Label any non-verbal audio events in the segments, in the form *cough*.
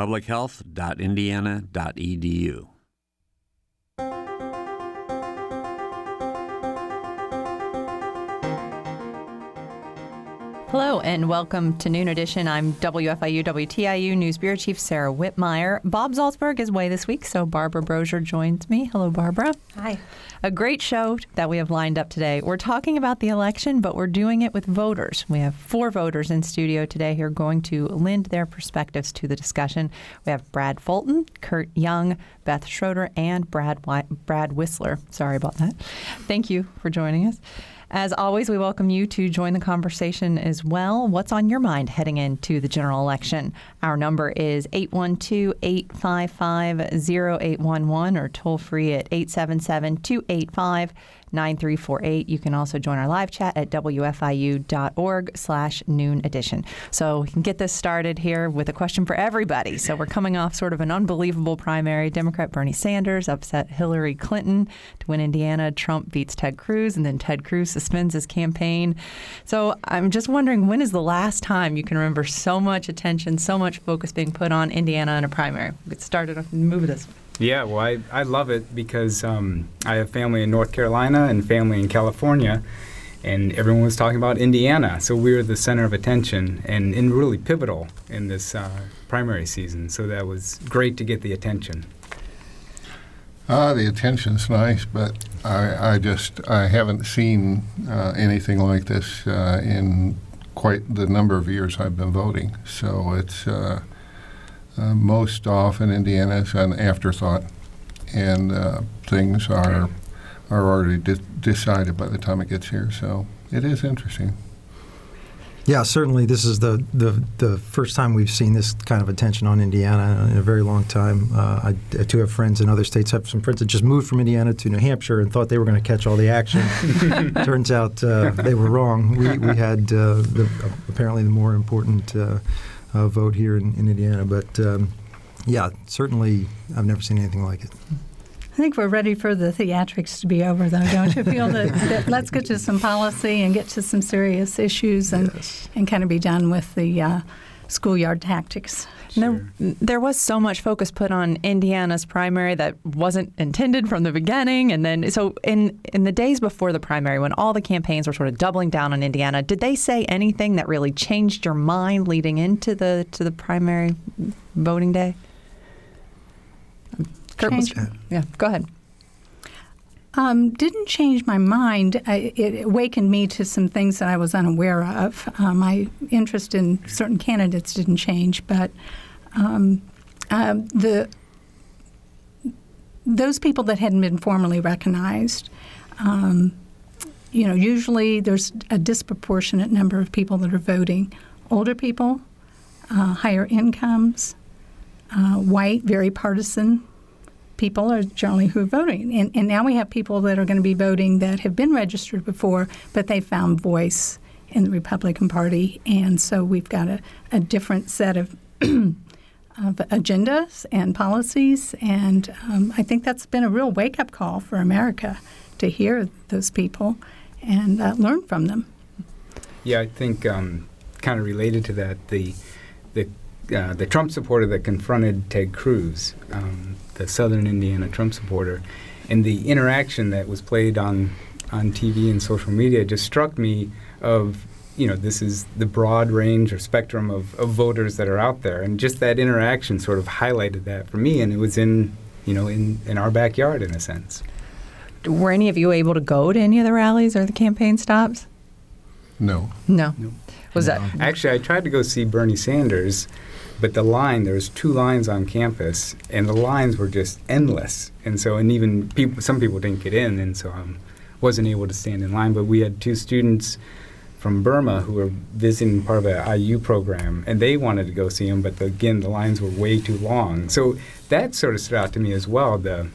publichealth.indiana.edu. Hello and welcome to Noon Edition. I'm WFIU WTIU News Bureau Chief Sara Wittmeyer. Bob Zaltsberg is away this week, so Barbara Brosher joins me. Hello, Barbara. Hi. A great show that we have lined up today. We're talking about the election, but we're doing it with voters. We have four voters in studio today who are going to lend their perspectives to the discussion. We have Brad Fulton, Kurt Young, Beth Schroeder, and Brad Brad Whistler. Sorry about that. Thank you for joining us. As always, we welcome you to join the conversation as well. What's on your mind heading into the general election? Our number is 812 855 0811 or toll free at 877 285 9348. You can also join our live chat at wfiu.org slash noon edition. So we can get this started here with a question for everybody. So we're coming off sort of an unbelievable primary. Democrat Bernie Sanders upset Hillary Clinton to win Indiana. Trump beats Ted Cruz, and then Ted Cruz suspends his campaign. So I'm just wondering when is the last time you can remember so much attention, so much focus being put on Indiana in a primary? Get started move this. Yeah, well, I, I love it because um, I have family in North Carolina and family in California, and everyone was talking about Indiana. So we were the center of attention and, and really pivotal in this uh, primary season. So that was great to get the attention. Uh, the attention's nice, but I, I just I haven't seen uh, anything like this uh, in quite the number of years I've been voting. So it's uh, uh, most often, Indiana is an afterthought, and uh, things are are already de- decided by the time it gets here. So it is interesting. Yeah, certainly. This is the, the the first time we've seen this kind of attention on Indiana in a very long time. Uh, I, I too have friends in other states. I have some friends that just moved from Indiana to New Hampshire and thought they were going to catch all the action. *laughs* Turns out uh, they were wrong. We we had uh, the, apparently the more important uh, vote here in, in Indiana. But um, yeah, certainly I've never seen anything like it. I think we're ready for the theatrics to be over, though, don't you feel *laughs* that, that let's get to some policy and get to some serious issues and, yes. and kind of be done with the uh, schoolyard tactics? Sure. There, there was so much focus put on Indiana's primary that wasn't intended from the beginning. And then, so in, in the days before the primary, when all the campaigns were sort of doubling down on Indiana, did they say anything that really changed your mind leading into the to the primary voting day? Kurt was, yeah, go ahead. Um, didn't change my mind. I, it awakened me to some things that I was unaware of. Uh, my interest in certain candidates didn't change, but um, uh, the those people that hadn't been formally recognized, um, you know, usually there's a disproportionate number of people that are voting. Older people, uh, higher incomes, uh, white, very partisan people are generally who are voting. And, and now we have people that are going to be voting that have been registered before, but they found voice in the Republican Party. And so we've got a, a different set of, *clears throat* of agendas and policies. And um, I think that's been a real wake up call for America to hear those people and uh, learn from them. Yeah, I think um, kind of related to that, the the uh, the Trump supporter that confronted Ted Cruz um, the Southern Indiana Trump supporter, and the interaction that was played on on TV and social media just struck me of you know this is the broad range or spectrum of, of voters that are out there, and just that interaction sort of highlighted that for me, and it was in you know in in our backyard in a sense. Were any of you able to go to any of the rallies or the campaign stops? No. No. no. Was no. that actually? I tried to go see Bernie Sanders but the line there was two lines on campus and the lines were just endless and so and even people some people didn't get in and so I um, wasn't able to stand in line but we had two students from Burma who were visiting part of an IU program and they wanted to go see him but the, again the lines were way too long so that sort of stood out to me as well. The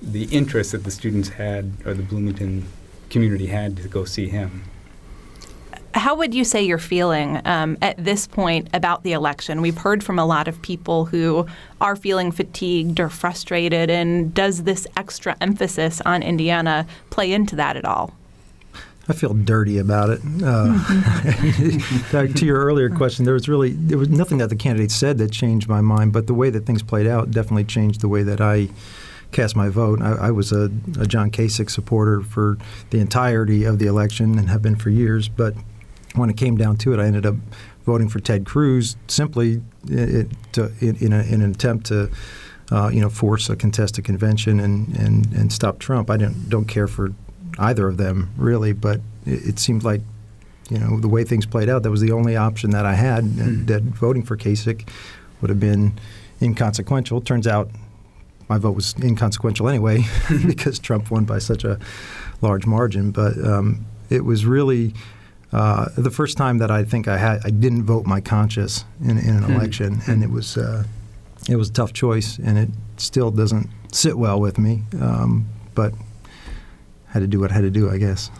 the interest that the students had, or the Bloomington community had, to go see him. How would you say you're feeling um, at this point about the election? We've heard from a lot of people who are feeling fatigued or frustrated, and does this extra emphasis on Indiana play into that at all? I feel dirty about it. Uh, *laughs* to your earlier question, there was really there was nothing that the candidates said that changed my mind, but the way that things played out definitely changed the way that I cast my vote. I, I was a, a, John Kasich supporter for the entirety of the election and have been for years, but when it came down to it, I ended up voting for Ted Cruz simply it, to, in, in, a, in, an attempt to. Uh, you know, force a contested convention and, and, and stop Trump. I don't don't care for either of them really, but it, it, seemed like you know the way things played out, that was the only option that I had. Mm. That voting for Kasich would have been inconsequential. Turns out my vote was inconsequential anyway *laughs* *laughs* because Trump won by such a large margin. But um, it was really uh, the first time that I think I had I didn't vote my conscience in, in an mm. election, and it was uh, it was a tough choice, and it still doesn't sit well with me. Um, but had to do what I had to do, I guess.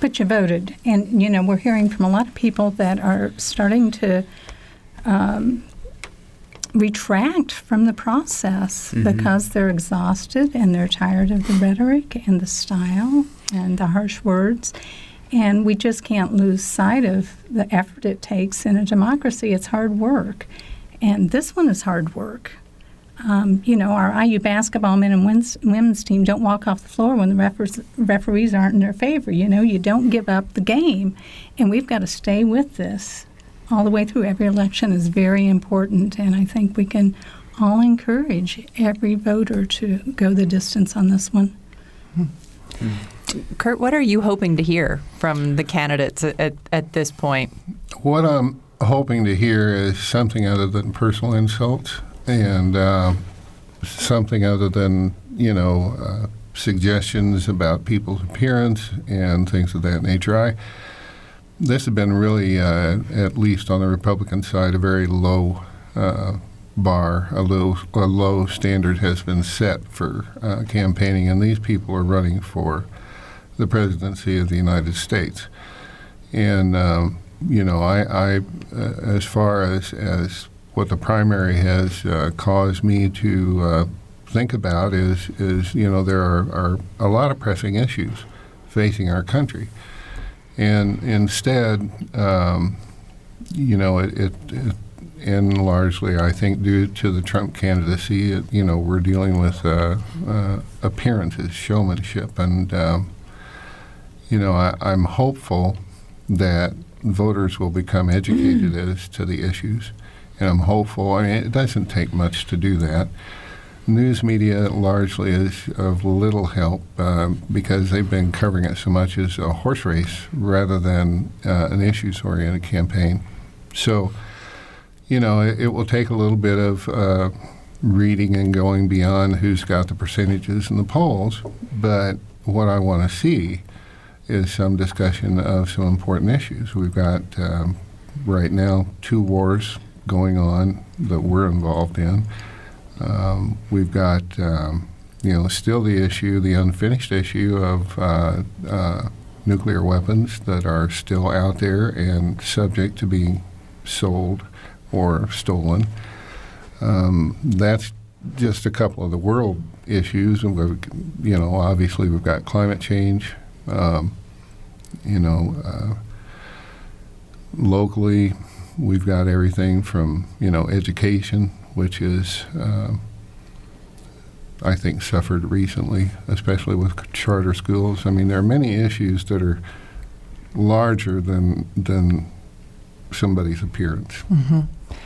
But you voted, and you know we're hearing from a lot of people that are starting to um, retract from the process mm-hmm. because they're exhausted and they're tired of the rhetoric and the style and the harsh words. And we just can't lose sight of the effort it takes in a democracy. It's hard work. And this one is hard work. Um, you know, our IU basketball men and women's team don't walk off the floor when the referees, referees aren't in their favor. You know, you don't give up the game. And we've got to stay with this all the way through. Every election is very important, and I think we can all encourage every voter to go the distance on this one. Kurt, what are you hoping to hear from the candidates at, at this point? What I'm hoping to hear is something other than personal insults and uh, something other than, you know, uh, suggestions about people's appearance and things of that nature. I this has been really, uh, at least on the Republican side, a very low uh, bar, a low, a low standard has been set for uh, campaigning, and these people are running for the presidency of the United States. And um, you know, I, I uh, as far as as what the primary has uh, caused me to uh, think about is is you know there are, are a lot of pressing issues facing our country and instead, um, you know, it, it, it, and largely, I think, due to the Trump candidacy, it, you know, we're dealing with uh, uh, appearances, showmanship, and um, you know, I, I'm hopeful that voters will become educated as to the issues, and I'm hopeful. I mean, it doesn't take much to do that news media largely is of little help uh, because they've been covering it so much as a horse race rather than uh, an issues oriented campaign. So, you know, it, it, will take a little bit of uh, reading and going beyond who's got the percentages in the polls, but what I want to see is some discussion of some important issues. We've got um, right now two wars going on that we're involved in. Um, we've got, um, you know, still the issue, the unfinished issue of uh, uh, nuclear weapons that are still out there and subject to being sold or stolen. Um, that's just a couple of the world issues, and we've, you know, obviously we've got climate change. Um, you know, uh, locally, we've got everything from you know education which is, uh, I think, suffered recently, especially with charter schools. I mean, there are many issues that are larger than than somebody's appearance. Mm-hmm.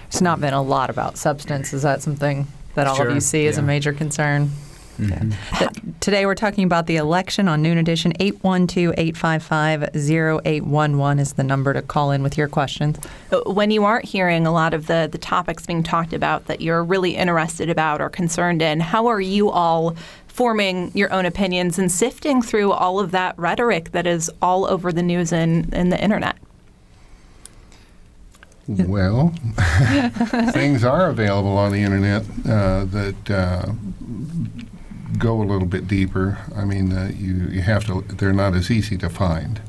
It's not been a lot about substance. Is that something that all sure. of you see yeah. as a major concern? Mm-hmm. Today we're talking about the election on Noon Edition. 812-855-0811 is the number to call in with your questions. Uh, when you aren't hearing a lot of the, the topics being talked about that you're really interested about or concerned in, how are you all forming your own opinions and sifting through all of that rhetoric that is all over the news and, and the internet? Well, *laughs* things are available on the internet uh, that uh, go a little bit deeper. I mean, uh, you you have to. They're not as easy to find.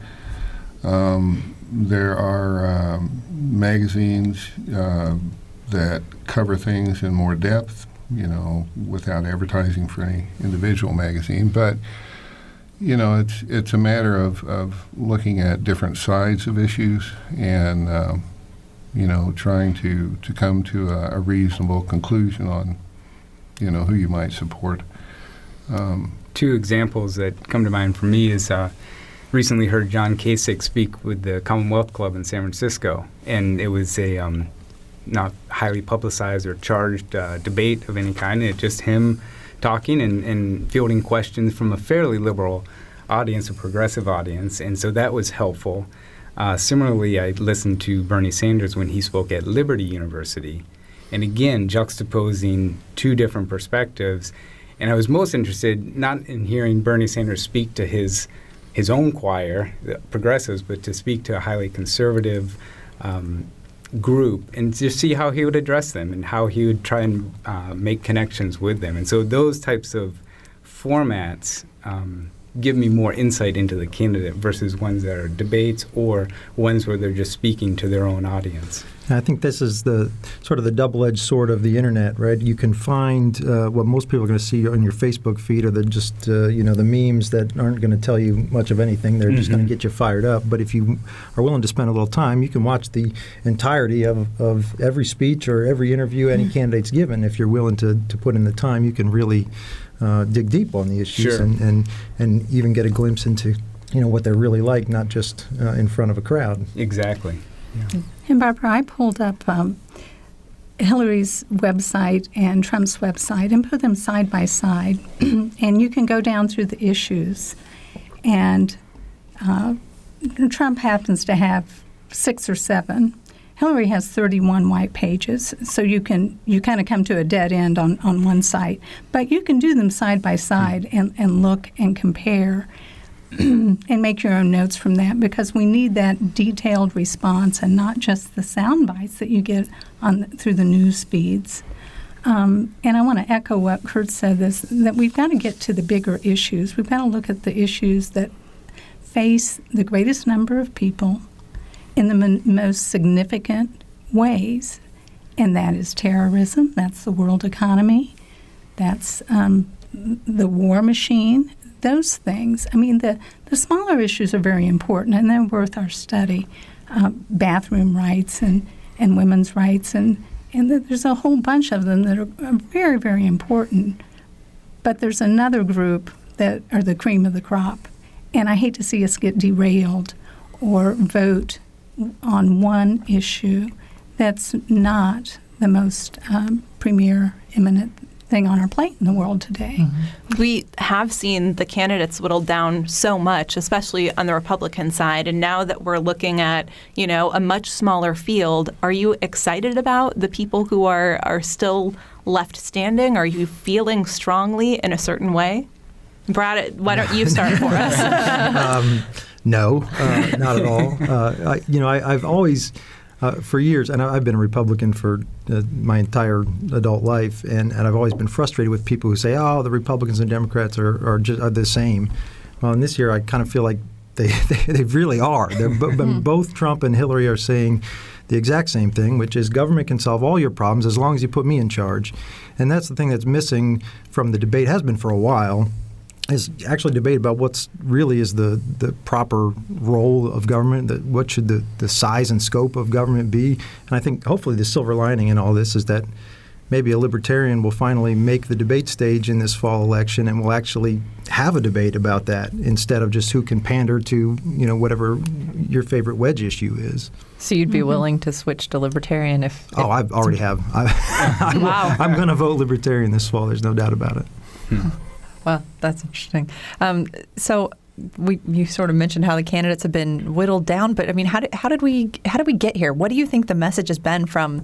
Um, there are um, magazines uh, that cover things in more depth. You know, without advertising for any individual magazine, but you know, it's it's a matter of, of looking at different sides of issues and um, you know trying to, to come to a, a, reasonable conclusion on you know who you might support. Um, Two examples that come to mind for me is uh, recently heard John Kasich speak with the Commonwealth Club in San Francisco, and it was a um, not highly publicized or charged uh, debate of any kind. It's just him talking and, and fielding questions from a fairly liberal audience, a progressive audience, and so that was helpful. Uh, similarly, I listened to Bernie Sanders when he spoke at Liberty University, and again, juxtaposing two different perspectives. And I was most interested not in hearing Bernie Sanders speak to his his own choir, the progressives, but to speak to a highly conservative um, group and to see how he would address them and how he would try and uh, make connections with them. And so those types of formats um, give me more insight into the candidate versus ones that are debates or ones where they're just speaking to their own audience. I think this is the sort of the double-edged sword of the internet, right? You can find uh, what most people are going to see on your Facebook feed are the just uh, you know the memes that aren't going to tell you much of anything. They're mm-hmm. just going to get you fired up. But if you are willing to spend a little time, you can watch the entirety of, of every speech or every interview any mm-hmm. candidate's given. If you're willing to, to put in the time, you can really uh, dig deep on the issues sure. and, and and even get a glimpse into you know what they're really like, not just uh, in front of a crowd. Exactly. Yeah. And Barbara, I pulled up um, Hillary's website and Trump's website and put them side by side, *clears throat* and you can go down through the issues. And uh, Trump happens to have six or seven. Hillary has 31 white pages, so you can you kind of come to a dead end on, on one site. But you can do them side by side and, and look and compare *clears throat* and make your own notes from that because we need that detailed response and not just the sound bites that you get on through the news feeds. Um, and I want to echo what Kurt said: this that we've got to get to the bigger issues. We've got to look at the issues that face the greatest number of people in the most significant ways, and that is terrorism. That's the world economy. That's um, the war machine those things. I mean, the, the smaller issues are very important and they're worth our study. Uh, bathroom rights and, and women's rights, and, and there's a whole bunch of them that are, are very, very important. But there's another group that are the cream of the crop. And I hate to see us get derailed or vote on one issue that's not the most um, premier, imminent thing on our plate in the world today. Mm-hmm. We have seen the candidates whittled down so much, especially on the Republican side. And now that we're looking at, you know, a much smaller field, are you excited about the people who are, are still left standing? Are you feeling strongly in a certain way? Brad, why don't you start for us? *laughs* um, no, uh, not at all. *laughs* Uh, I, you know, I, I've always uh, for years, and I've been a Republican for uh, my entire adult life, and, and I've always been frustrated with people who say, "Oh, the Republicans and Democrats are are, just, are the same." Well, in this year, I kind of feel like they *laughs* they, they really are. *laughs* Both Trump and Hillary are saying the exact same thing, which is government can solve all your problems as long as you put me in charge, and that's the thing that's missing from the debate has been for a while is actually debate about what's really is the, the proper role of government, that what should the, the size and scope of government be. And I think hopefully the silver lining in all this is that maybe a libertarian will finally make the debate stage in this fall election and will actually have a debate about that instead of just who can pander to, you know, whatever your favorite wedge issue is. So you'd be mm-hmm. willing to switch to libertarian if, if Oh, I already have. I, *laughs* wow. I'm going to vote libertarian this fall. There's no doubt about it. Hmm. Well, that's interesting. Um, so we you sort of mentioned how the candidates have been whittled down, but I mean, how did how did we how did we get here? What do you think the message has been from?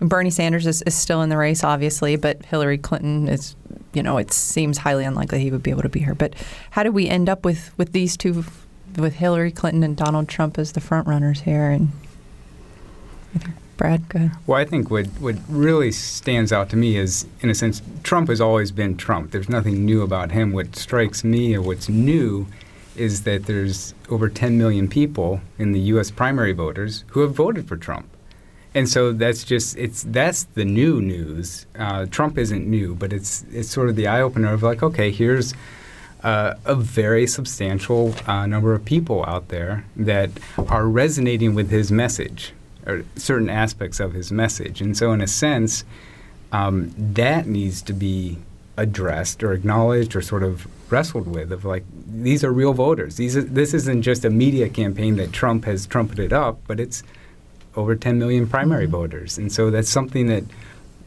Bernie Sanders is, is still in the race, obviously, but Hillary Clinton is, you know, it seems highly unlikely he would be able to be here. But how did we end up with, with these two, with Hillary Clinton and Donald Trump as the front runners here? And Brad, go ahead. Well, I think what, what really stands out to me is, in a sense, Trump has always been Trump. There's nothing new about him. What strikes me, or what's new, is that there's over 10 million people in the U.S. primary voters who have voted for Trump. And so that's just it's that's the new news. Uh, Trump isn't new, but it's it's sort of the eye opener of like, okay, here's uh, a very substantial uh, number of people out there that are resonating with his message or certain aspects of his message. And so, in a sense, um, that needs to be addressed or acknowledged or sort of wrestled with of like these are real voters. These are, this isn't just a media campaign that Trump has trumpeted up, but it's over 10 million primary Mm-hmm. voters. And so that's something that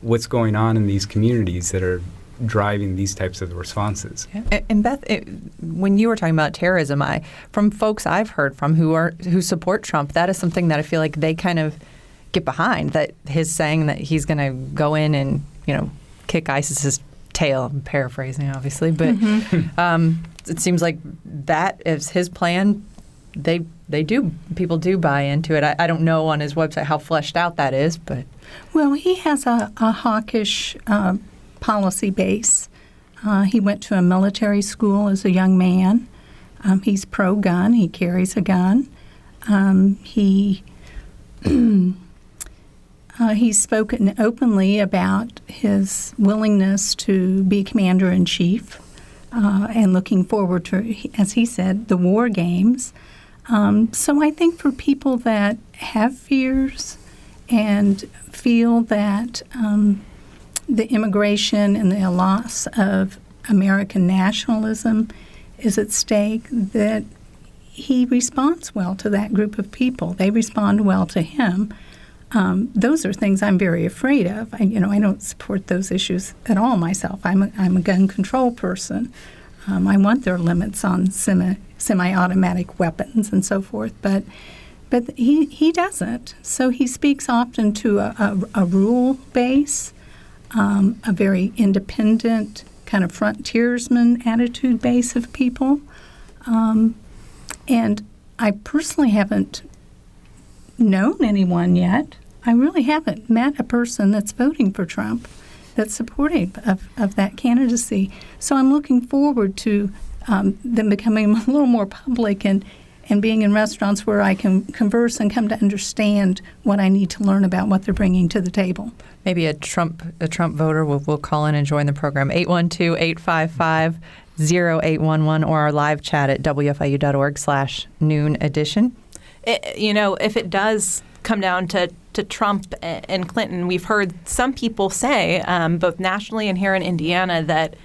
what's going on in these communities that are driving these types of responses. A- And Beth, it, when you were talking about terrorism, I from folks I've heard from who are who support Trump, that is something that I feel like they kind of get behind. That his saying that he's going to go in and you know kick ISIS's tail. I'm paraphrasing, obviously, but um, it seems like that is his plan. They they do people do buy into it. I, I don't know on his website how fleshed out that is, but Well, he has a, a hawkish uh, policy base. Uh, he went to a military school as a young man. Um, he's pro gun, he carries a gun. Um, he *clears throat* uh, he's spoken openly about his willingness to be commander in chief uh, and looking forward to, as he said, the war games. Um, so I think for people that have fears and feel that um, the immigration and the loss of American nationalism is at stake, that he responds well to that group of people. They respond well to him. Um, those are things I'm very afraid of. I, you know, I don't support those issues at all myself. I'm a, I'm a gun control person. Um, I want their limits on semi semi-automatic weapons and so forth, but but he he doesn't. So he speaks often to a, a, a rule base, um, a very independent kind of frontiersman attitude base of people, um, and I personally haven't known anyone yet. I really haven't met a person that's voting for Trump that's supportive of, of that candidacy. So I'm looking forward to um, them becoming *laughs* a little more public and, and being in restaurants where I can converse and come to understand what I need to learn about what they're bringing to the table. maybe a Trump a Trump voter will, will call in and join the program 812-855-0811 or our live chat at wfiu.org slash noon edition. it, you know, if it does come down to, to Trump and Clinton, we've heard some people say, um, both nationally and here in Indiana, that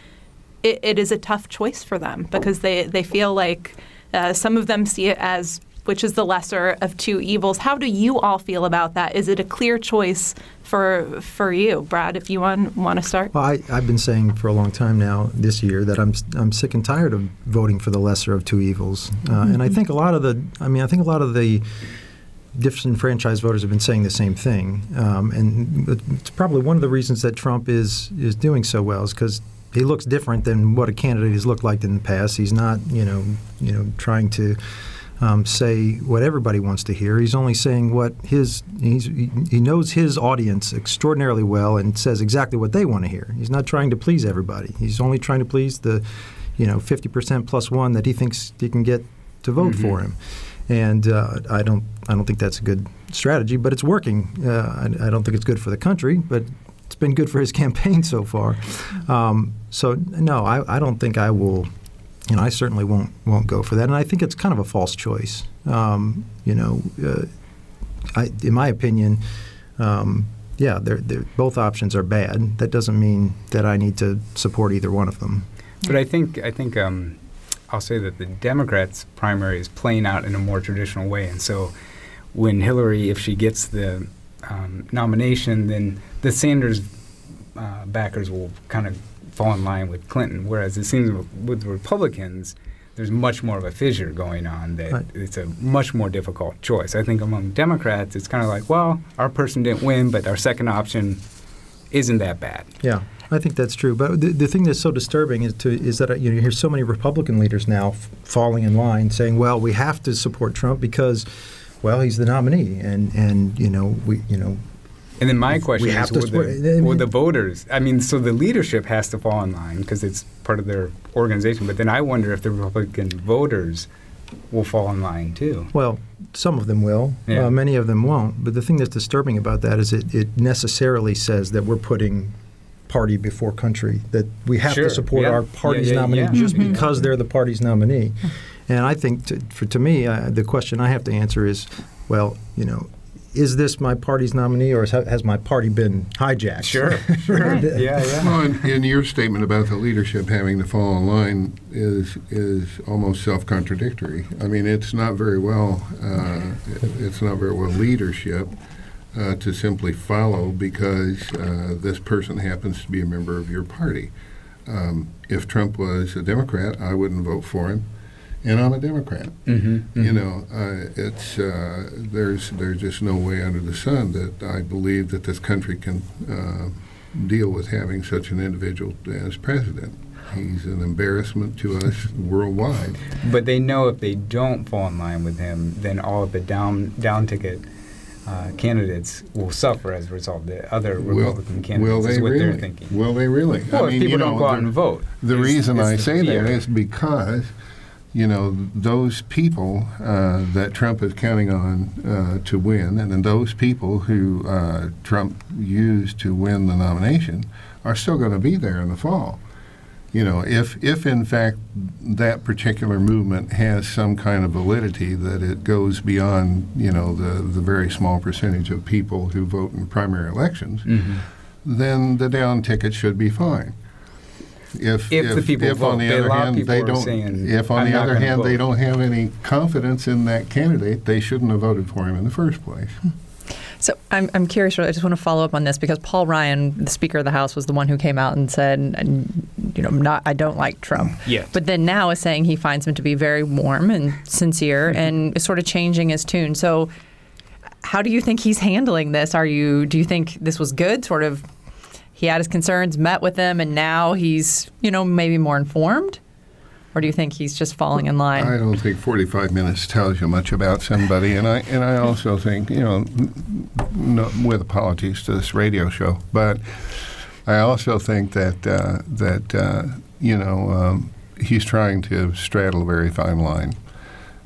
it, it is a tough choice for them because they, they feel like uh, some of them see it as which is the lesser of two evils. How do you all feel about that? Is it a clear choice for for you, Brad? If you want want to start. Well, I, I've been saying for a long time now this year that I'm I'm sick and tired of voting for the lesser of two evils, uh, and I think a lot of the I mean I think a lot of the disenfranchised voters have been saying the same thing, um, and it's probably one of the reasons that Trump is is doing so well is because he looks different than what a candidate has looked like in the past. He's not you know you know trying to um, say what everybody wants to hear. He's only saying what his he's, he he knows his audience extraordinarily well and says exactly what they want to hear. He's not trying to please everybody. He's only trying to please the you know 50% plus one that he thinks he can get to vote for him. And uh, I don't I don't think that's a good strategy, but it's working. Uh, I, I don't think it's good for the country, but it's been good for his *laughs* campaign so far. Um, so no, I, I don't think I will you know, I certainly won't won't go for that, and I think it's kind of a false choice. Um, you know, uh, I, in my opinion, um, yeah, they're, they're, both options are bad. That doesn't mean that I need to support either one of them. But I think I think um, I'll say that the Democrats' primary is playing out in a more traditional way, and so when Hillary, if she gets the um, nomination, then the Sanders uh, backers will kind of fall in line with Clinton. Whereas it seems with, Republicans, there's much more of a fissure going on that Right. it's a much more difficult choice. I think among Democrats, it's kind of like, well, our person didn't win, but our second option isn't that bad. Yeah, I think that's true. But the, the thing that's so disturbing is to is that uh, you know you hear so many Republican leaders now f- falling in line saying, "Well, we have to support Trump because well, he's the nominee, and and you know we you know And then my question is, to will the, I will mean- the voters? I mean, so the leadership has to fall in line because it's part of their organization. But then I wonder if the Republican voters will fall in line too. Well, some of them will. Yeah. Uh, many of them won't. But the thing that's disturbing about that is it, it necessarily says that we're putting party before country. That we have Sure, to support yeah. our party's yeah, nominee yeah. just because they're the party's nominee. And I think, to, for, to me, uh, the question I have to answer is, well, you know, is this my party's nominee, or has, has my party been hijacked? Sure, *laughs* sure. yeah, yeah. Well, in, in your statement about the leadership having to fall in line is is almost self-contradictory. I mean, it's not very well uh, it's not very well leadership uh, to simply follow because uh, this person happens to be a member of your party. Um, if Trump was a Democrat, I wouldn't vote for him, and I'm a Democrat. Mm-hmm, You know, uh, it's uh, there's there's just no way under the sun that I believe that this country can uh, deal with having such an individual as president. He's an embarrassment to us *laughs* worldwide. But they know if they don't fall in line with him, then all of the down down ticket uh, candidates will suffer as a result. The other Republican candidates will is what really? they're thinking. Will they really? well, I if mean, people you don't know, go out and vote. The reason I say fear. that is because, you know, those people uh, that Trump is counting on uh, to win, and then those people who uh, Trump used to win the nomination, are still going to be there in the fall. You know, if if in fact that particular movement has some kind of validity that it goes beyond, you know, the the very small percentage of people who vote in primary elections, Mhm. then the down ticket should be fine. If, If the people if on the other hand they don't, saying, if on "I'm the other gonna hand they don't have any confidence in that candidate, they shouldn't have voted for him in the first place. Hmm. So I'm, I'm curious. I just want to follow up on this because Paul Ryan, the Speaker of the House, was the one who came out and said, and, you know, not I don't like Trump. Yes. But then now is saying he finds him to be very warm and sincere, mm-hmm. and is sort of changing his tune. So, how do you think he's handling this? Are you do you think this was good? Sort of, he had his concerns, met with them, and now he's you know maybe more informed, or do you think he's just falling in line? I don't think 45 minutes tells you much about somebody, and I and I also think you know, no, with apologies to this radio show, but I also think that uh, that uh, you know um, he's trying to straddle a very fine line.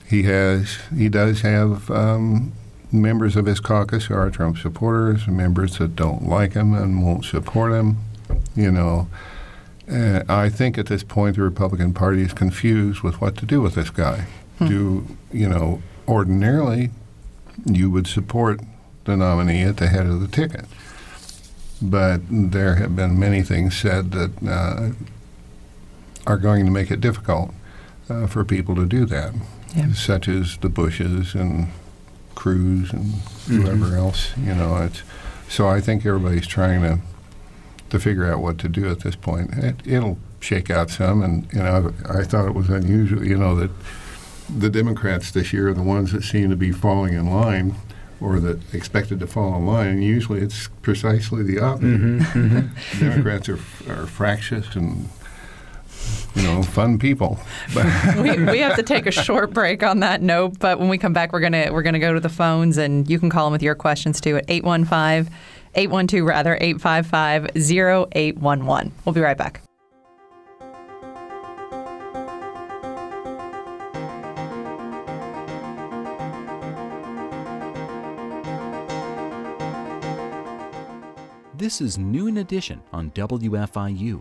He has he does have um, members of his caucus who are Trump supporters, members that don't like him and won't support him. You know, uh, I think at this point the Republican Party is confused with what to do with this guy. Do you know? Ordinarily, you would support the nominee at the head of the ticket, but there have been many things said that uh, are going to make it difficult uh, for people to do that, Yeah. such as the Bushes and Cruz and whoever else. You know, it's so I think everybody's trying to to figure out what to do at this point. It, it'll shake out some, and you know, I, I thought it was unusual. You know that the Democrats this year are the ones that seem to be falling in line, or that expected to fall in line. And usually, it's precisely the opposite. Mhm, mhm. Democrats are are fractious and you know fun people. *laughs* We, we have to take a short break on that note, but when we come back, we're gonna we're gonna go to the phones, and you can call them with your questions too at 815 812 rather 855 0811. We'll be right back. This is Noon Edition on WFIU.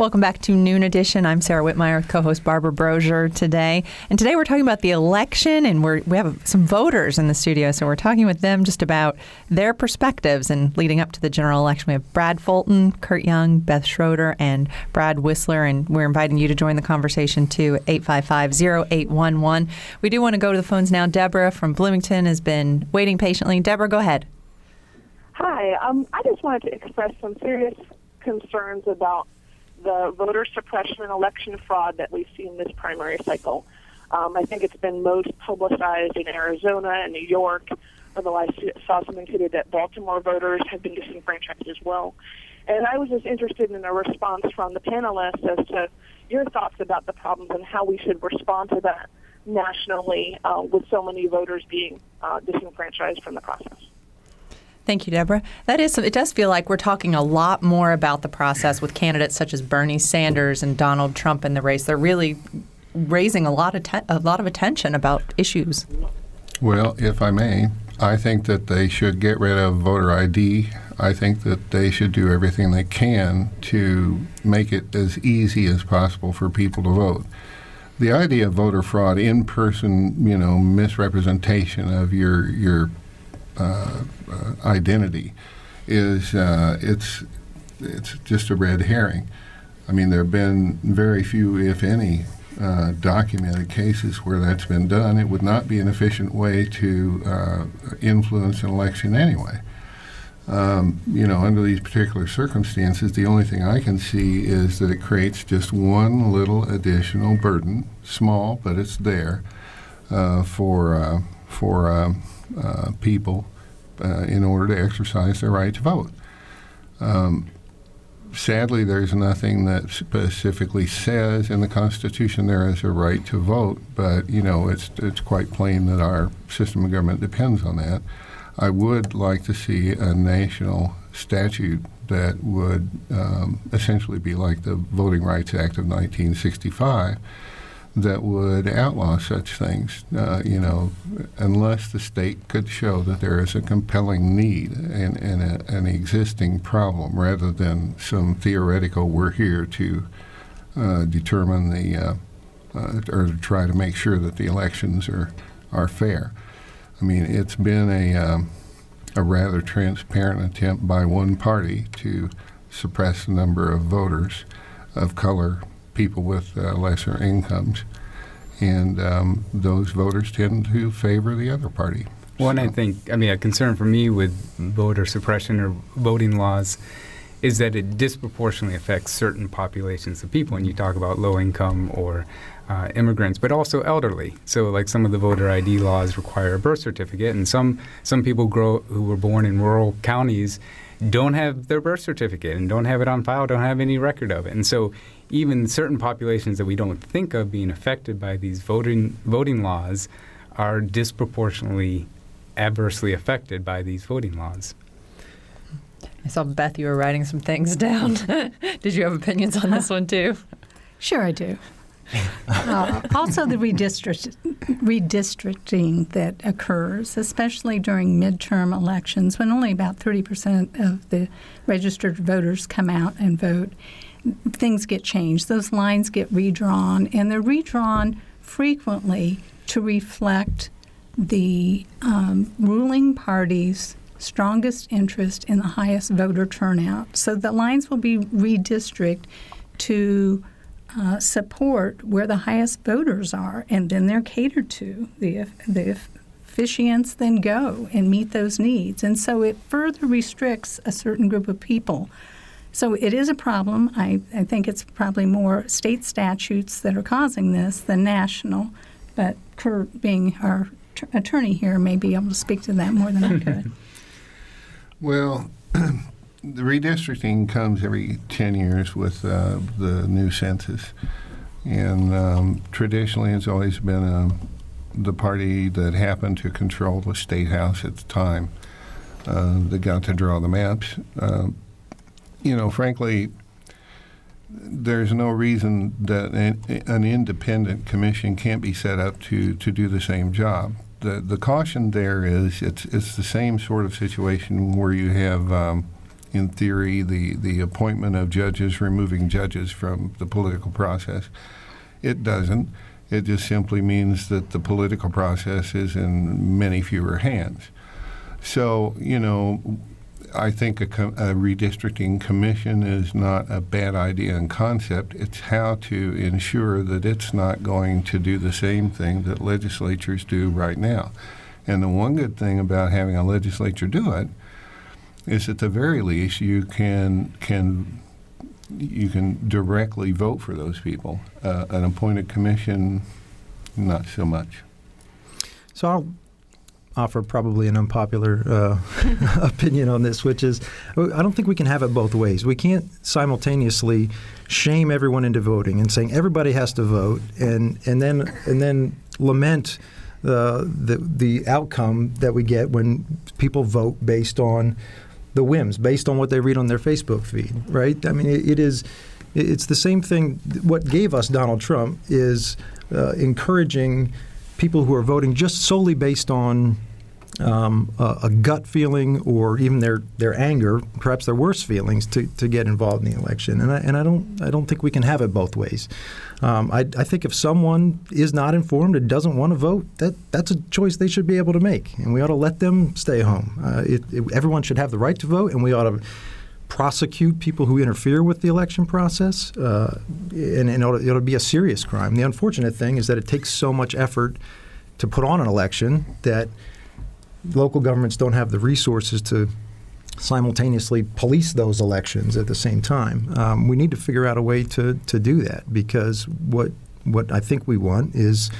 Welcome back to Noon Edition. I'm Sara Wittmeyer with co-host Barbara Brosher today, and today we're talking about the election, and we're, we have some voters in the studio, so we're talking with them just about their perspectives and leading up to the general election. We have Brad Fulton, Kurt Young, Beth Schroeder, and Brad Whistler, and we're inviting you to join the conversation too. 855-0811. We do want to go to the phones now. Deborah from Bloomington has been waiting patiently. Deborah, go ahead. Hi. Um, I just wanted to express some serious concerns about the voter suppression and election fraud that we've seen this primary cycle. Um, I think it's been most publicized in Arizona and New York, although I saw something today that Baltimore voters have been disenfranchised as well. And I was just interested in a response from the panelists as to your thoughts about the problems and how we should respond to that nationally uh, with so many voters being uh, disenfranchised from the process. Thank you, Deborah. That is, it does feel like we're talking a lot more about the process with candidates such as Bernie Sanders and Donald Trump in the race. They're really raising a lot of te- a lot of attention about issues. Well, if I may, I think that they should get rid of voter ID. I think that they should do everything they can to make it as easy as possible for people to vote. The idea of voter fraud, in-person, you know, misrepresentation of your your identity is uh, it's it's just a red herring. I mean, there have been very few, if any, uh, documented cases where that's been done. It would not be an efficient way to uh, influence an election anyway. Um, you know, under these particular circumstances, the only thing I can see is that it creates just one little additional burden, small, but it's there uh, for for um, uh, people uh, in order to exercise their right to vote. Um, sadly, there's nothing that specifically says in the Constitution there is a right to vote, but you know it's it's quite plain that our system of government depends on that. I would like to see a national statute that would um, essentially be like the Voting Rights Act of 1965 that would outlaw such things. Uh, you know, unless the state could show that there is a compelling need and, and a, an existing problem, rather than some theoretical "we're here to uh, determine the uh, uh, or to try to make sure that the elections are are fair." I mean, it's been a um, a rather transparent attempt by one party to suppress the number of voters of color people with uh, lesser incomes, and um, those voters tend to favor the other party. One, so. I think, I mean, a concern for me with voter suppression or voting laws is that it disproportionately affects certain populations of people. When you talk about low income or uh, immigrants, but also elderly. So, like some of the voter ID laws require a birth certificate, and some some people grow who were born in rural counties don't have their birth certificate and don't have it on file, don't have any record of it. And so even certain populations that we don't think of being affected by these voting voting laws are disproportionately adversely affected by these voting laws. I saw Beth, you were writing some things down. *laughs* Did you have opinions on this one too? *laughs* Sure, I do. *laughs* uh, also, the redistrict, redistricting that occurs, especially during midterm elections, when only about 30% of the registered voters come out and vote, things get changed. Those lines get redrawn, and they're redrawn frequently to reflect the um, ruling party's strongest interest in the highest voter turnout. So the lines will be redistricted to uh, support where the highest voters are, and then they're catered to. The, the officiants then go and meet those needs. And so it further restricts a certain group of people. So it is a problem. I, I think it's probably more state statutes that are causing this than national. But Kurt, being our t- attorney here, may be able to speak to that more than I could. *laughs* well, *clears throat* the redistricting comes every 10 years with uh, the new census. And um, traditionally, it's always been uh, the party that happened to control the state house at the time uh, that got to draw the maps. Uh, you know, frankly, there's no reason that an, an, independent commission can't be set up to, to do the same job. The, the caution there is it's, it's the same sort of situation where you have um, in theory, the, the appointment of judges, removing judges from the political process. It doesn't. It just simply means that the political process is in many fewer hands. So, you know, I think a, com- a, redistricting commission is not a bad idea in concept. It's how to ensure that it's not going to do the same thing that legislatures do right now. And the one good thing about having a legislature do it is at the very least you can can you can directly vote for those people. Uh, an appointed commission, not so much. So I'll offer probably an unpopular uh, *laughs* opinion on this, which is I don't think we can have it both ways. We can't simultaneously shame everyone into voting and saying everybody has to vote, and and then and then lament the the the outcome that we get when people vote based on the whims based on what they read on their Facebook feed, right? I mean, it, it is. It's the same thing. What gave us Donald Trump is uh, encouraging people who are voting just solely based on um, a, a, gut feeling or even their, their anger, perhaps their worst feelings, to, to get involved in the election. And I, and I don't I don't think we can have it both ways. Um, I, I think if someone is not informed and doesn't want to vote, that that's a choice they should be able to make, and we ought to let them stay home. Uh, it, it, everyone should have the right to vote, and we ought to prosecute people who interfere with the election process, uh, and, and it'll, it'll, be a serious crime. The unfortunate thing is that it takes so much effort to put on an election that local governments don't have the resources to simultaneously police those elections at the same time. Um, we need to figure out a way to, to do that because what what I think we want is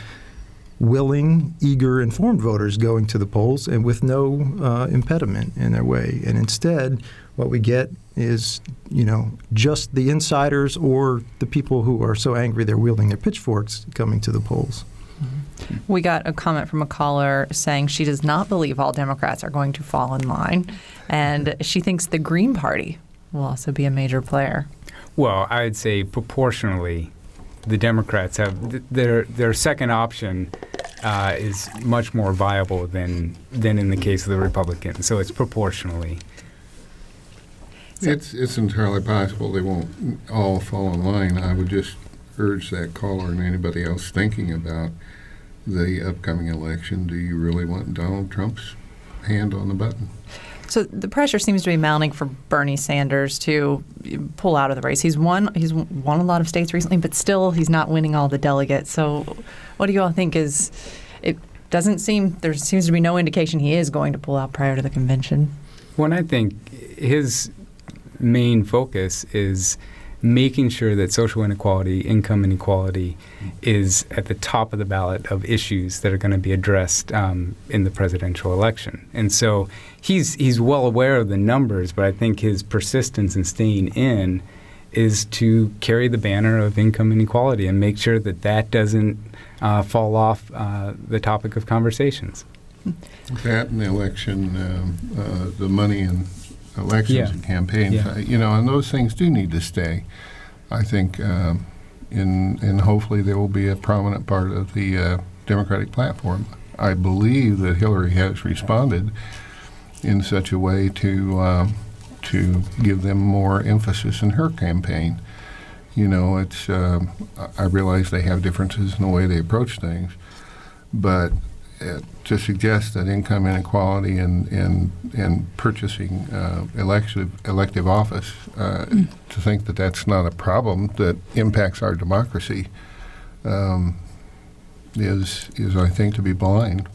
willing, eager, informed voters going to the polls and with no uh, impediment in their way. And instead, what we get is, you know, just the insiders or the people who are so angry they're wielding their pitchforks coming to the polls. We got a comment from a caller saying she does not believe all Democrats are going to fall in line, and she thinks the Green Party will also be a major player. Well, I'd say proportionally, the Democrats have their their second option uh, is much more viable than than in the case of the Republicans. So it's proportionally. It's it's entirely possible they won't all fall in line. I would just urge that caller and anybody else thinking about the upcoming election, do you really want Donald Trump's hand on the button? So the pressure seems to be mounting for Bernie Sanders to pull out of the race. He's won he's won a lot of states recently, but still he's not winning all the delegates. So what do you all think is it doesn't seem there seems to be no indication he is going to pull out prior to the convention. Well, I think his main focus is making sure that social inequality, income inequality, is at the top of the ballot of issues that are going to be addressed um, in the presidential election. And so he's he's well aware of the numbers, but I think his persistence in staying in is to carry the banner of income inequality and make sure that that doesn't uh, fall off uh, the topic of conversations. That and the election, um, uh, the money and elections yeah. and campaigns. Yeah. you know, and those things do need to stay. I think, um, in and hopefully they will be a prominent part of the uh, Democratic platform. I believe that Hillary has responded in such a way to um, to give them more emphasis in her campaign. You know, it's um, I realize they have differences in the way they approach things, but uh, to suggest that income inequality and and and purchasing uh, elective elective office uh, mm. to think that that's not a problem that impacts our democracy um, is is I think to be blind.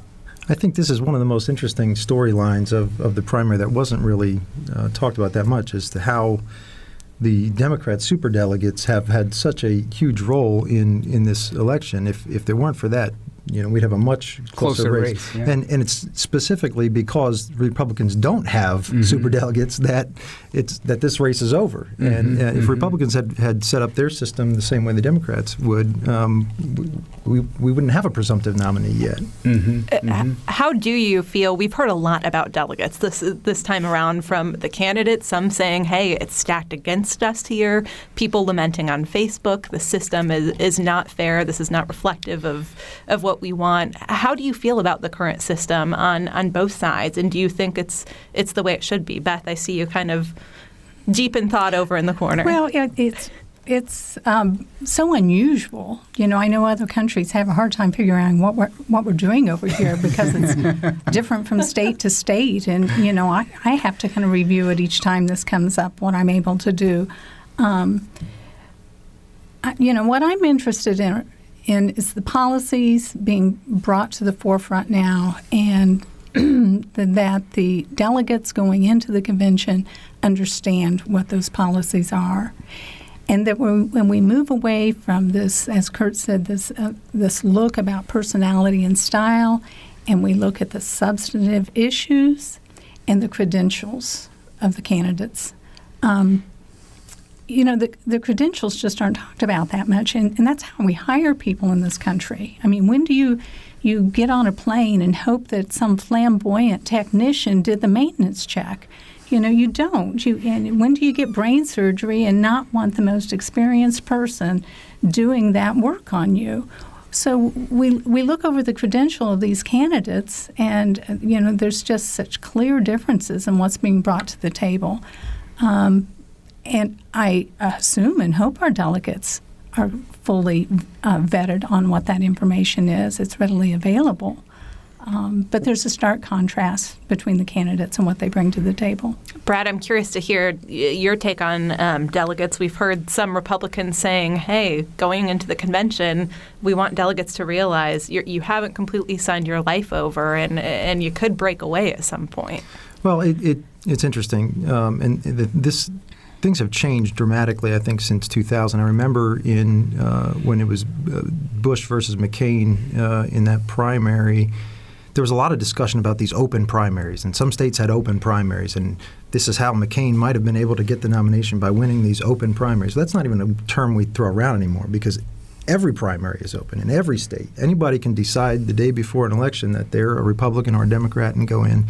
I think this is one of the most interesting storylines of, of the primary that wasn't really uh, talked about that much as to how the Democrat superdelegates have had such a huge role in, in this election. If, if there weren't for that, you know, we'd have a much closer, closer race. race yeah. And and it's specifically because Republicans don't have mm-hmm. super delegates that it's that this race is over. Mm-hmm. And uh, if mm-hmm. Republicans had, had set up their system the same way the Democrats would, um, we, we wouldn't have a presumptive nominee yet. Mm-hmm. Uh, mm-hmm. how do you feel? We've heard a lot about delegates this this time around from the candidates. Some saying, "Hey, it's stacked against us here." People lamenting on Facebook, "The system is is not fair. This is not reflective of of what." What we want. How do you feel about the current system on, on both sides? And do you think it's it's the way it should be? Beth, I see you kind of deep in thought over in the corner. Well, it, it's it's um, so unusual. You know, I know other countries have a hard time figuring out what we're what we're doing over here because it's *laughs* different from state to state, and you know, I, I have to kind of review it each time this comes up. What I'm able to do. Um, I, you know, what I'm interested in in it's the policies being brought to the forefront now, and *clears throat* that the delegates going into the convention understand what those policies are and that when we move away from this, as Kurt said, this uh, this look about personality and style, and we look at the substantive issues and the credentials of the candidates. Um, you know, the, the credentials just aren't talked about that much, and, and that's how we hire people in this country. I mean, when do you you get on a plane and hope that some flamboyant technician did the maintenance check? You know, you don't. You and when do you get brain surgery and not want the most experienced person doing that work on you? So we we look over the credential of these candidates, and you know, there's just such clear differences in what's being brought to the table. Um, and I assume and hope our delegates are fully uh, vetted on what that information is. It's readily available. Um, but there's a stark contrast between the candidates and what they bring to the table. Brad, I'm curious to hear your take on um, delegates. We've heard some Republicans saying, hey, going into the convention, we want delegates to realize you're, you have not completely signed your life over and, and you could break away at some point. Well, it, it it's interesting. Um, and this things have changed dramatically, I think, since 2000. I remember in uh, when it was uh, Bush versus McCain uh, in that primary there was a lot of discussion about these open primaries, and some states had open primaries, and this is how McCain might have been able to get the nomination by winning these open primaries. That's not even a term we throw around anymore because every primary is open in every state. Anybody can decide the day before an election that they're a Republican or a Democrat and go in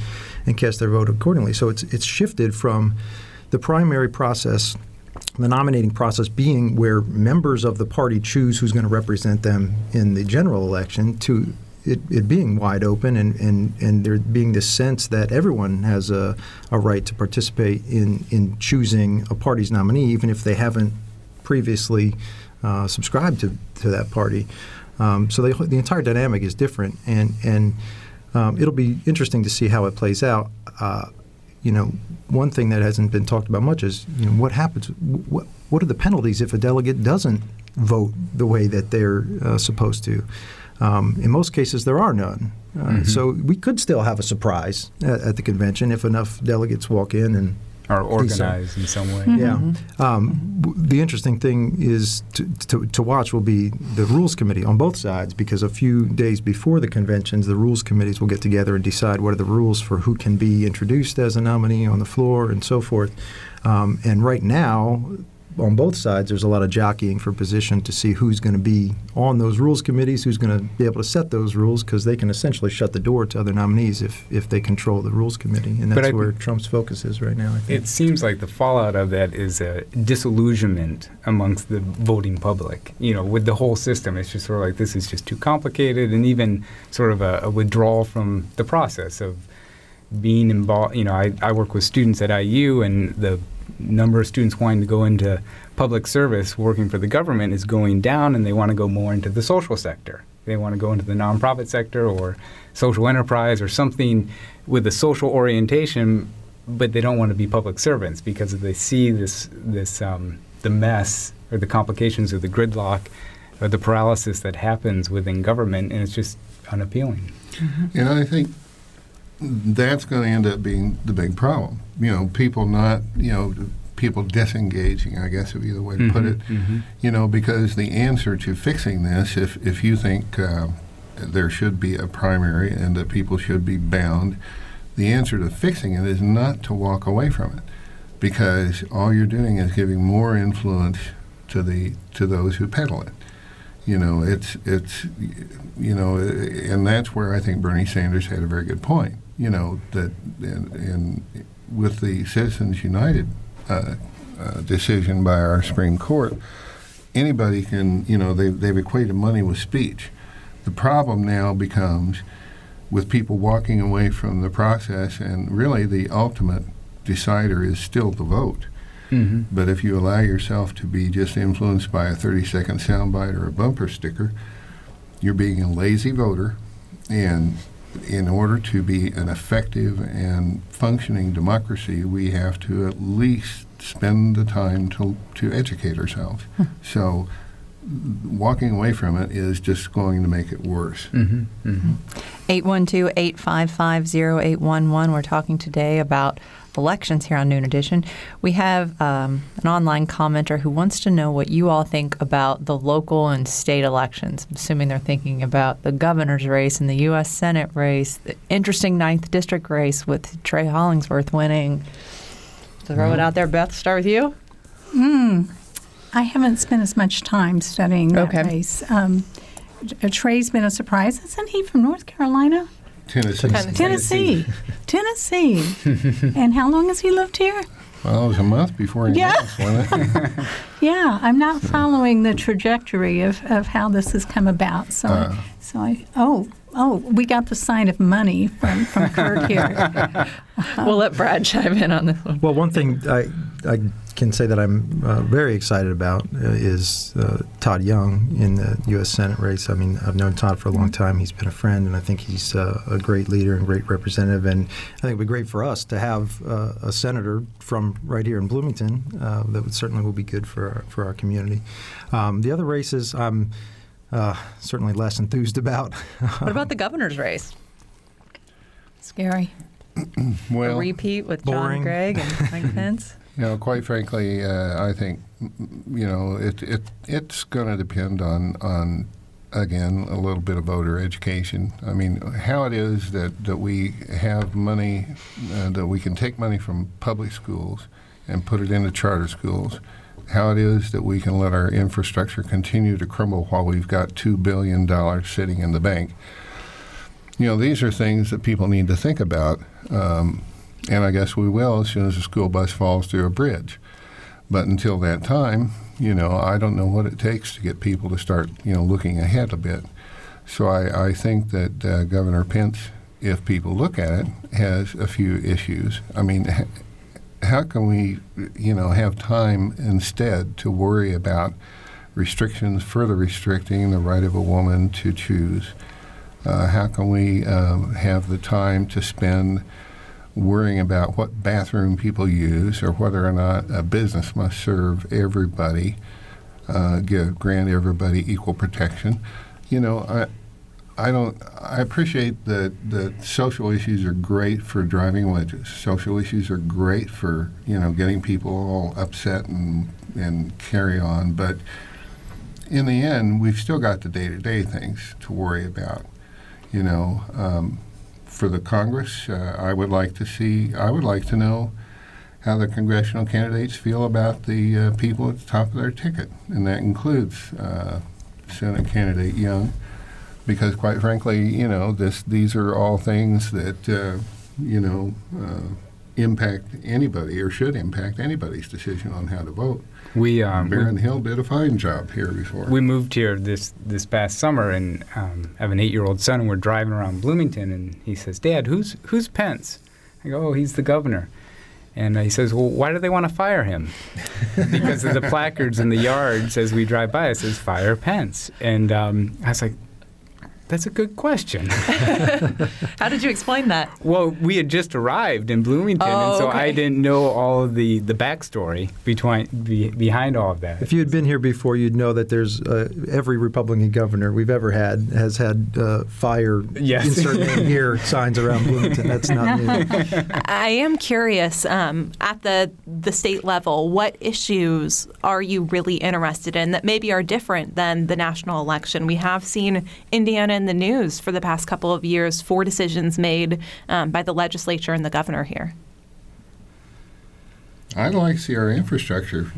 and cast their vote accordingly. So it's it's shifted from the primary process the nominating process being where members of the party choose who's going to represent them in the general election to it, it being wide open and, and, and there being this sense that everyone has a, a right to participate in, in choosing a party's nominee, even if they haven't previously uh, subscribed to, to that party. Um, so the, the entire dynamic is different, and, and um, it'll be interesting to see how it plays out. Uh, you know, one thing that hasn't been talked about much is you know what happens. What, what are the penalties if a delegate doesn't vote the way that they're uh, supposed to? Um, in most cases, there are none. Uh, mm-hmm. So we could still have a surprise at, at, the convention if enough delegates walk in and are organized in some way. Mm-hmm. Yeah. Um, the interesting thing is to, to, to, watch will be the rules committee on both sides because a few days before the conventions, the rules committees will get together and decide what are the rules for who can be introduced as a nominee on the floor and so forth. Um, and right now, on both sides, there's a lot of jockeying for position to see who's going to be on those rules committees, who's going to be able to set those rules, because they can essentially shut the door to other nominees if, if they control the rules committee, and that's I, where Trump's focus is right now. It seems like the fallout of that is a disillusionment amongst the voting public. You know, with the whole system, it's just sort of like this is just too complicated, and even sort of a, a withdrawal from the process of being involved. You know, I, I work with students at IU, and the number of students wanting to go into public service working for the government is going down and they want to go more into the social sector. They want to go into the nonprofit sector or social enterprise or something with a social orientation, but they don't want to be public servants because they see this this um, the mess or the complications or the gridlock or the paralysis that happens within government, and it's just unappealing. Mm-hmm. And I think that's going to end up being the big problem. You know, people not, you know, people disengaging, I guess would be the way to mm-hmm, put it. Mm-hmm. You know, because the answer to fixing this, if, if you think uh, there should be a primary and that people should be bound, the answer to fixing it is not to walk away from it because all you're doing is giving more influence to the to those who peddle it. You know, it's it's you know, and that's where I think Bernie Sanders had a very good point you know that in, in with the Citizens United uh, uh, decision by our Supreme Court, anybody can you know they they've equated money with speech. The problem now becomes with people walking away from the process, and really the ultimate decider is still the vote. Mm-hmm. But if you allow yourself to be just influenced by a 30 second soundbite or a bumper sticker, you're being a lazy voter. And in order to be an effective and functioning democracy, we have to at least spend the time to, to educate ourselves. so walking away from it is just going to make it worse. Mm-hmm. Mm-hmm. 812 855 0811. We're talking today about elections here on Noon Edition. We have um, an online commenter who wants to know what you all think about the local and state elections. I'm assuming they're thinking about the governor's race and the U.S. Senate race, the interesting ninth district race with Trey Hollingsworth winning. Throw it out there, Beth. Start with you. Mm, I haven't spent as much time studying that Okay. race. Um, Trey's been a surprise. Isn't he from North Carolina? Tennessee. Tennessee. *laughs* Tennessee. and how long has he lived here? Well, it was a month before he Yeah. announced, wasn't it? *laughs* Yeah, I'm not following the trajectory of, of how this has come about. So, Uh. I, so I oh oh we got the sign of money from from Kurt here. *laughs* We'll let Brad chime in on this one. Well, one thing I, I can say that I'm uh, very excited about uh, is uh, Todd Young in the U.S. Senate race. I mean, I've known Todd for a long time. He's been a friend, and I think he's uh, a great leader and great representative. And I think it would be great for us to have uh, a senator from right here in Bloomington. Uh, that would certainly will be good for our, for our community. Um, the other races, I'm uh, certainly less enthused about. *laughs* What about the governor's race? Scary. A Well, repeat with John boring. Gregg and Mike *laughs* Pence? You know, quite frankly, uh, I think you know it, it it's going to depend on on again a little bit of voter education. I mean, how it is that that we have money uh, that we can take money from public schools and put it into charter schools. How it is that we can let our infrastructure continue to crumble while we've got two billion dollars sitting in the bank. You know, these are things that people need to think about. Um, and I guess we will as soon as the school bus falls through a bridge. But until that time, you know, I don't know what it takes to get people to start, you know, looking ahead a bit. So I, I think that uh, Governor Pence, if people look at it, has a few issues. I mean, how can we, you know, have time instead to worry about restrictions, further restricting the right of a woman to choose? Uh, how can we um, have the time to spend worrying about what bathroom people use or whether or not a business must serve everybody, uh, give grant everybody equal protection? You know, I. I don't. I appreciate that that social issues are great for driving wedges. Social issues are great for you know getting people all upset and and carry on. But in the end, we've still got the day-to-day things to worry about. You know, um, for the Congress, uh, I would like to see. I would like to know how the congressional candidates feel about the uh, people at the top of their ticket, and that includes uh, Senate candidate Young, because quite frankly, you know, this these are all things that uh, you know uh, impact anybody or should impact anybody's decision on how to vote. We um, we- Hill did a fine job here before. We moved here this this past summer, and um, I have an eight-year-old son, and we're driving around Bloomington, and he says, "Dad, who's who's Pence?" I go, "Oh, he's the governor." And uh, he says, "Well, why do they want to fire him?" *laughs* because of the placards in the yards as we drive by. It says, "Fire Pence," and um, I was like, "That's a good question." *laughs* How did you explain that? well, we had just arrived in Bloomington, Oh, and so okay. I didn't know all of the the backstory between be, behind all of that. If you had been here before, you'd know that there's uh, every Republican governor we've ever had has had uh, fire Yes. insert name *laughs* here signs around Bloomington. That's not new. *laughs* I am curious um, at the the state level, what issues are you really interested in that maybe are different than the national election? We have seen Indiana in the news for the past couple of years for decisions made um, by the legislature and the governor here. I'd like to see our infrastructure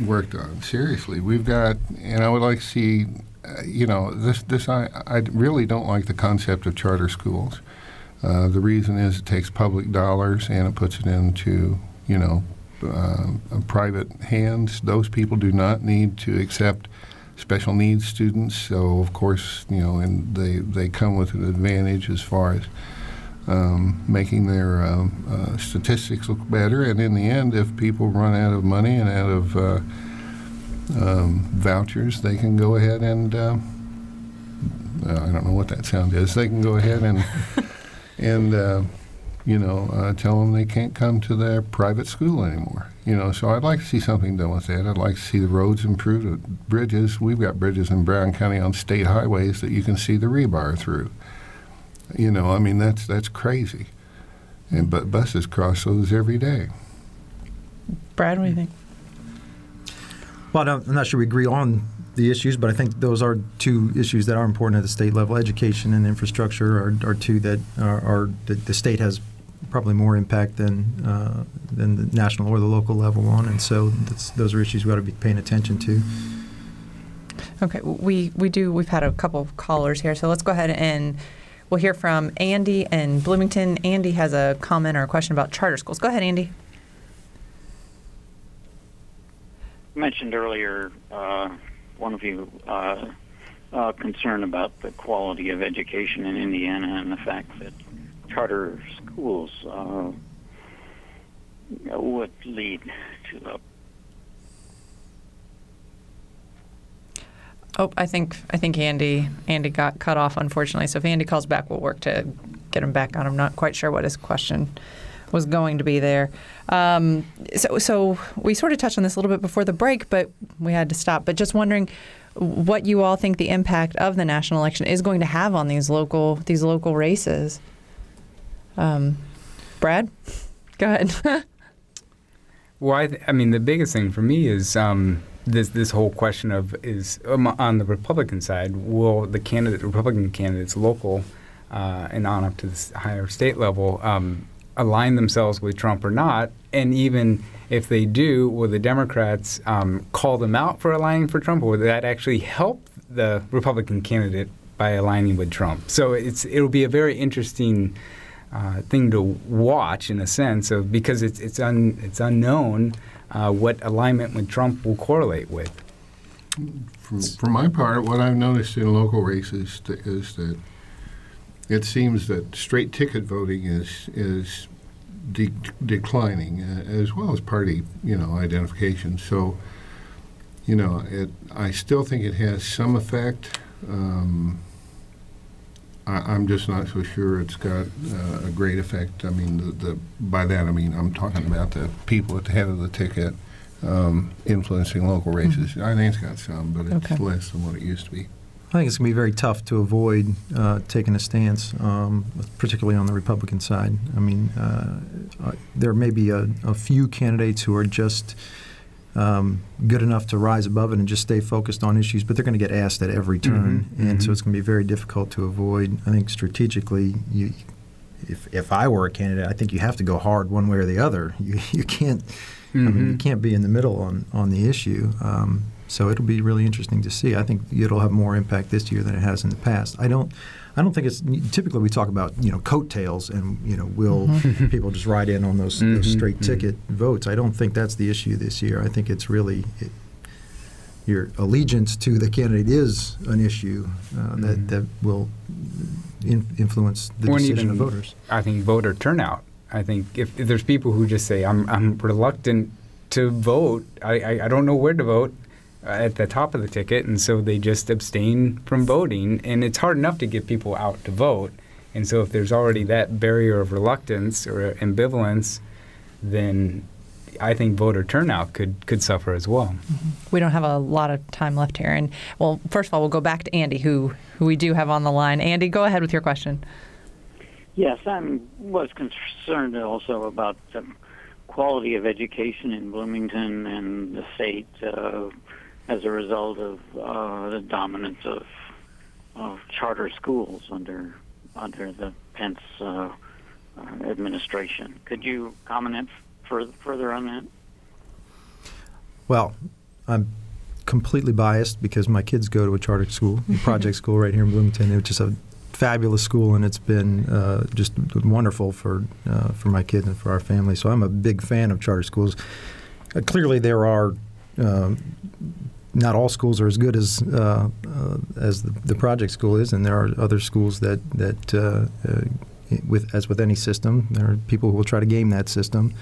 worked on. Seriously, we've got, and I would like to see, uh, you know, this. This I, I really don't like the concept of charter schools. Uh, the reason is it takes public dollars and it puts it into, you know, uh, private hands. Those people do not need to accept special needs students. So of course, you know, and they they come with an advantage as far as um, making their um, uh, statistics look better. And in the end, if people run out of money and out of uh, um, vouchers, they can go ahead and uh, uh, I don't know what that sound is. They can go ahead and *laughs* and uh, you know uh, tell them they can't come to their private school anymore. You know, so I'd like to see something done with that. I'd like to see the roads improved, the bridges. We've got bridges in Brown County on state highways that you can see the rebar through. You know, I mean that's that's crazy. And but buses cross those every day. Brad, what do you think? Well, I'm not sure we agree on the issues, but I think those are two issues that are important at the state level. Education and infrastructure are, are two that are, are the, the, state has probably more impact than uh, than the national or the local level on, and so those are issues we ought to be paying attention to. Okay, we we do. We've had a couple of callers here, so let's go ahead and. We'll hear from Andy and Bloomington. Andy has a comment or a question about charter schools. Go ahead, Andy. mentioned earlier, uh, one of you, uh, uh, concerned about the quality of education in Indiana and the fact that charter schools uh, would lead to a Oh, I think I think Andy Andy got cut off unfortunately. So if Andy calls back, we'll work to get him back on. I'm not quite sure what his question was going to be there. Um, so, so we sort of touched on this a little bit before the break, but we had to stop. But just wondering what you all think the impact of the national election is going to have on these local these local races. Um, Brad, go ahead. *laughs* well, I, th- I, mean, the biggest thing for me is um, this this whole question of is um, on the Republican side, will the candidate Republican candidates local uh, and on up to the higher state level um, align themselves with Trump or not, and even if they do, will the Democrats um, call them out for aligning for Trump, or will that actually help the Republican candidate by aligning with Trump? So it's it'll be a very interesting uh, thing to watch in a sense of because it's it's un, it's unknown uh, what alignment with Trump will correlate with. For, for my part, what I've noticed in local races is that it seems that straight ticket voting is is de- declining, uh, as well as party, you know, identification. So, you know, it. I still think it has some effect. Um, I, am just not so sure it's got uh, a great effect. I mean, the, the, by that I mean I'm talking about the people at the head of the ticket um, influencing local races. Mm-hmm. I think it's got some, but it's okay. less than what it used to be. I think it's going to be very tough to avoid uh, taking a stance, um, particularly on the Republican side. I mean, uh, uh, there may be a, a, few candidates who are just um, good enough to rise above it and just stay focused on issues, but they're going to get asked at every mm-hmm. turn, mm-hmm. and mm-hmm. so it's going to be very difficult to avoid. I think strategically, you, if if I were a candidate, I think you have to go hard one way or the other. *laughs* You you can't. Mm-hmm. I mean, you mm-hmm. can't be in the middle on on the issue. Um, so it'll be really interesting to see. I think it'll have more impact this year than it has in the past. I don't. I don't think it's typically we talk about you know coattails and you know will mm-hmm. *laughs* people just ride in on those, mm-hmm. those straight mm-hmm. ticket votes. I don't think that's the issue this year. I think it's really it, your allegiance to the candidate is an issue uh, that mm-hmm. that will in, influence the or decision even, of voters. I think voter turnout. I think if, if, there's people who just say I'm I'm reluctant to vote, I, I, I don't know where to vote at the top of the ticket, and so they just abstain from voting. And it's hard enough to get people out to vote. And so if there's already that barrier of reluctance or ambivalence, then I think voter turnout could could suffer as well. Mm-hmm. We don't have a lot of time left here, and well, first of all, we'll go back to Andy, who who we do have on the line. Andy, go ahead with your question. Yes, I was concerned also about the quality of education in Bloomington and the state. Uh, as a result of uh, the dominance of, of charter schools under under the Pence uh, uh, administration. Could you comment further further on that? Well, I'm completely biased because my kids go to a charter school, a *laughs* project school right here in Bloomington, which is a fabulous school, and it's been uh, just wonderful for uh, for my kids and for our family. So I'm a big fan of charter schools. Uh, clearly, there are not all schools are as good as uh, uh, as the, the, project school is, and there are other schools that that uh, uh with as with any system, there are people who will try to game that system.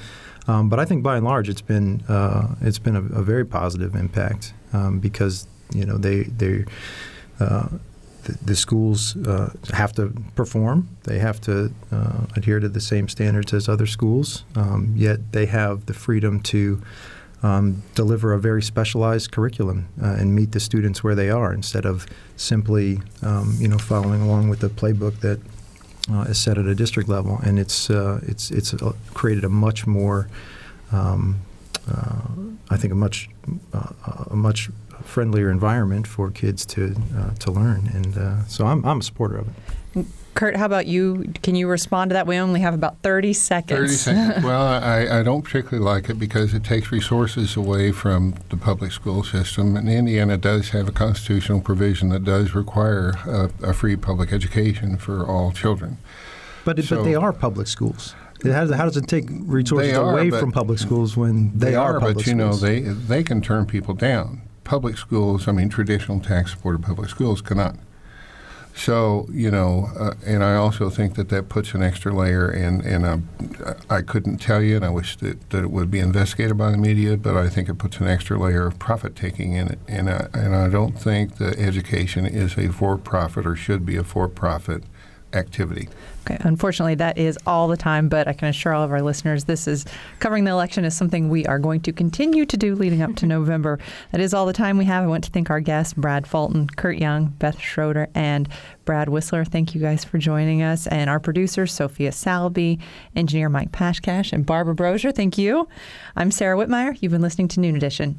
Um, but I think by and large, it's been uh, it's been a, a, very positive impact um, because you know they they uh, the, the, schools have to perform. They have to adhere to the same standards as other schools. Um, yet they have the freedom to um, deliver a very specialized curriculum uh, and meet the students where they are instead of simply um, you know following along with the playbook that uh, is set at a district level. And it's uh, it's it's uh, created a much more um, uh, I think a much a much friendlier environment for kids to uh, to learn. And uh, so I'm, I'm a supporter of it. Kurt, how about you? Can you respond to that? We only have about 30 seconds. 30 seconds. *laughs* well, I, I don't particularly like it because it takes resources away from the public school system. And Indiana does have a constitutional provision that does require a, a free public education for all children. But, so, but they are public schools. How does, how does it take resources are, away from public schools when they, they are, are public but you schools? know they they can turn people down public schools, I mean, traditional tax supported public schools cannot. So, you know, uh, and I also think that that puts an extra layer, and, and uh, I couldn't tell you, and I wish that, that it would be investigated by the media, but I think it puts an extra layer of profit taking in it. And, uh, and I don't think that education is a for profit or should be a for profit activity. Okay. Unfortunately, that is all the time, but I can assure all of our listeners this is covering the election is something we are going to continue to do leading up to *laughs* November. That is all the time we have. I want to thank our guests, Brad Fulton, Kurt Young, Beth Schroeder, and Brad Whistler. Thank you guys for joining us. And our producers, Sophia Salby, engineer Mike Pashkash, and Barbara Brosher. Thank you. I'm Sara Wittmeyer. You've been listening to Noon Edition.